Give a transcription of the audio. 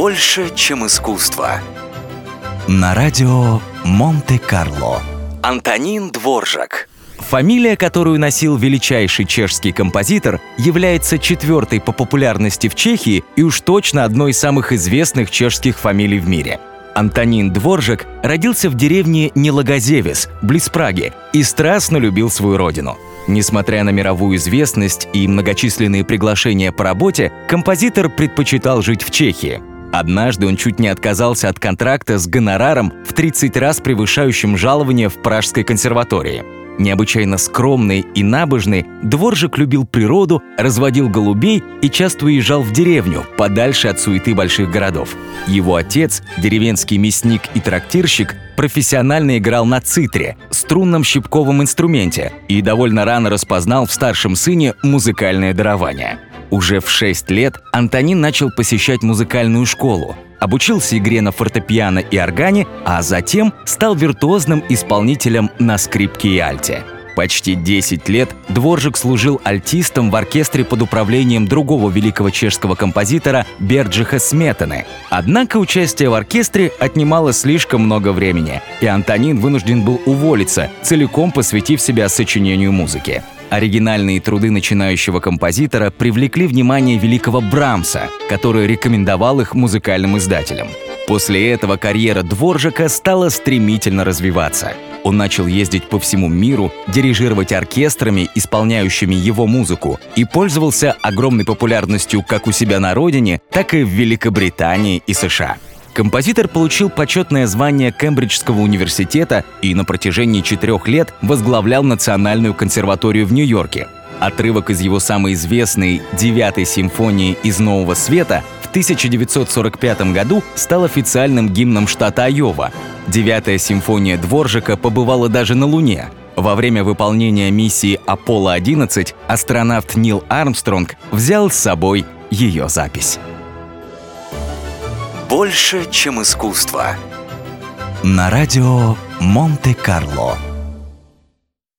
Больше, чем искусство. На радио Монте-Карло. Антонин Дворжак. Фамилия, которую носил величайший чешский композитор, является четвертой по популярности в Чехии и уж точно одной из самых известных чешских фамилий в мире. Антонин Дворжак родился в деревне Нелагозевис, близ Праги, и страстно любил свою родину. Несмотря на мировую известность и многочисленные приглашения по работе, композитор предпочитал жить в Чехии. Однажды он чуть не отказался от контракта с гонораром в 30 раз превышающим жалование в Пражской консерватории. Необычайно скромный и набожный, Дворжик любил природу, разводил голубей и часто уезжал в деревню, подальше от суеты больших городов. Его отец, деревенский мясник и трактирщик, профессионально играл на цитре, струнном щипковом инструменте, и довольно рано распознал в старшем сыне музыкальное дарование. Уже в 6 лет Антонин начал посещать музыкальную школу, обучился игре на фортепиано и органе, а затем стал виртуозным исполнителем на скрипке и альте. Почти 10 лет Дворжик служил альтистом в оркестре под управлением другого великого чешского композитора Берджиха Сметаны. Однако участие в оркестре отнимало слишком много времени, и Антонин вынужден был уволиться, целиком посвятив себя сочинению музыки. Оригинальные труды начинающего композитора привлекли внимание великого Брамса, который рекомендовал их музыкальным издателям. После этого карьера Дворжака стала стремительно развиваться. Он начал ездить по всему миру, дирижировать оркестрами, исполняющими его музыку, и пользовался огромной популярностью как у себя на родине, так и в Великобритании и США. Композитор получил почетное звание Кембриджского университета и на протяжении четырех лет возглавлял Национальную консерваторию в Нью-Йорке. Отрывок из его самой известной «Девятой симфонии из Нового Света» в 1945 году стал официальным гимном штата Айова. Девятая симфония Дворжика побывала даже на Луне. Во время выполнения миссии Аполло-11 астронавт Нил Армстронг взял с собой ее запись. Больше, чем искусство. На радио Монте-Карло.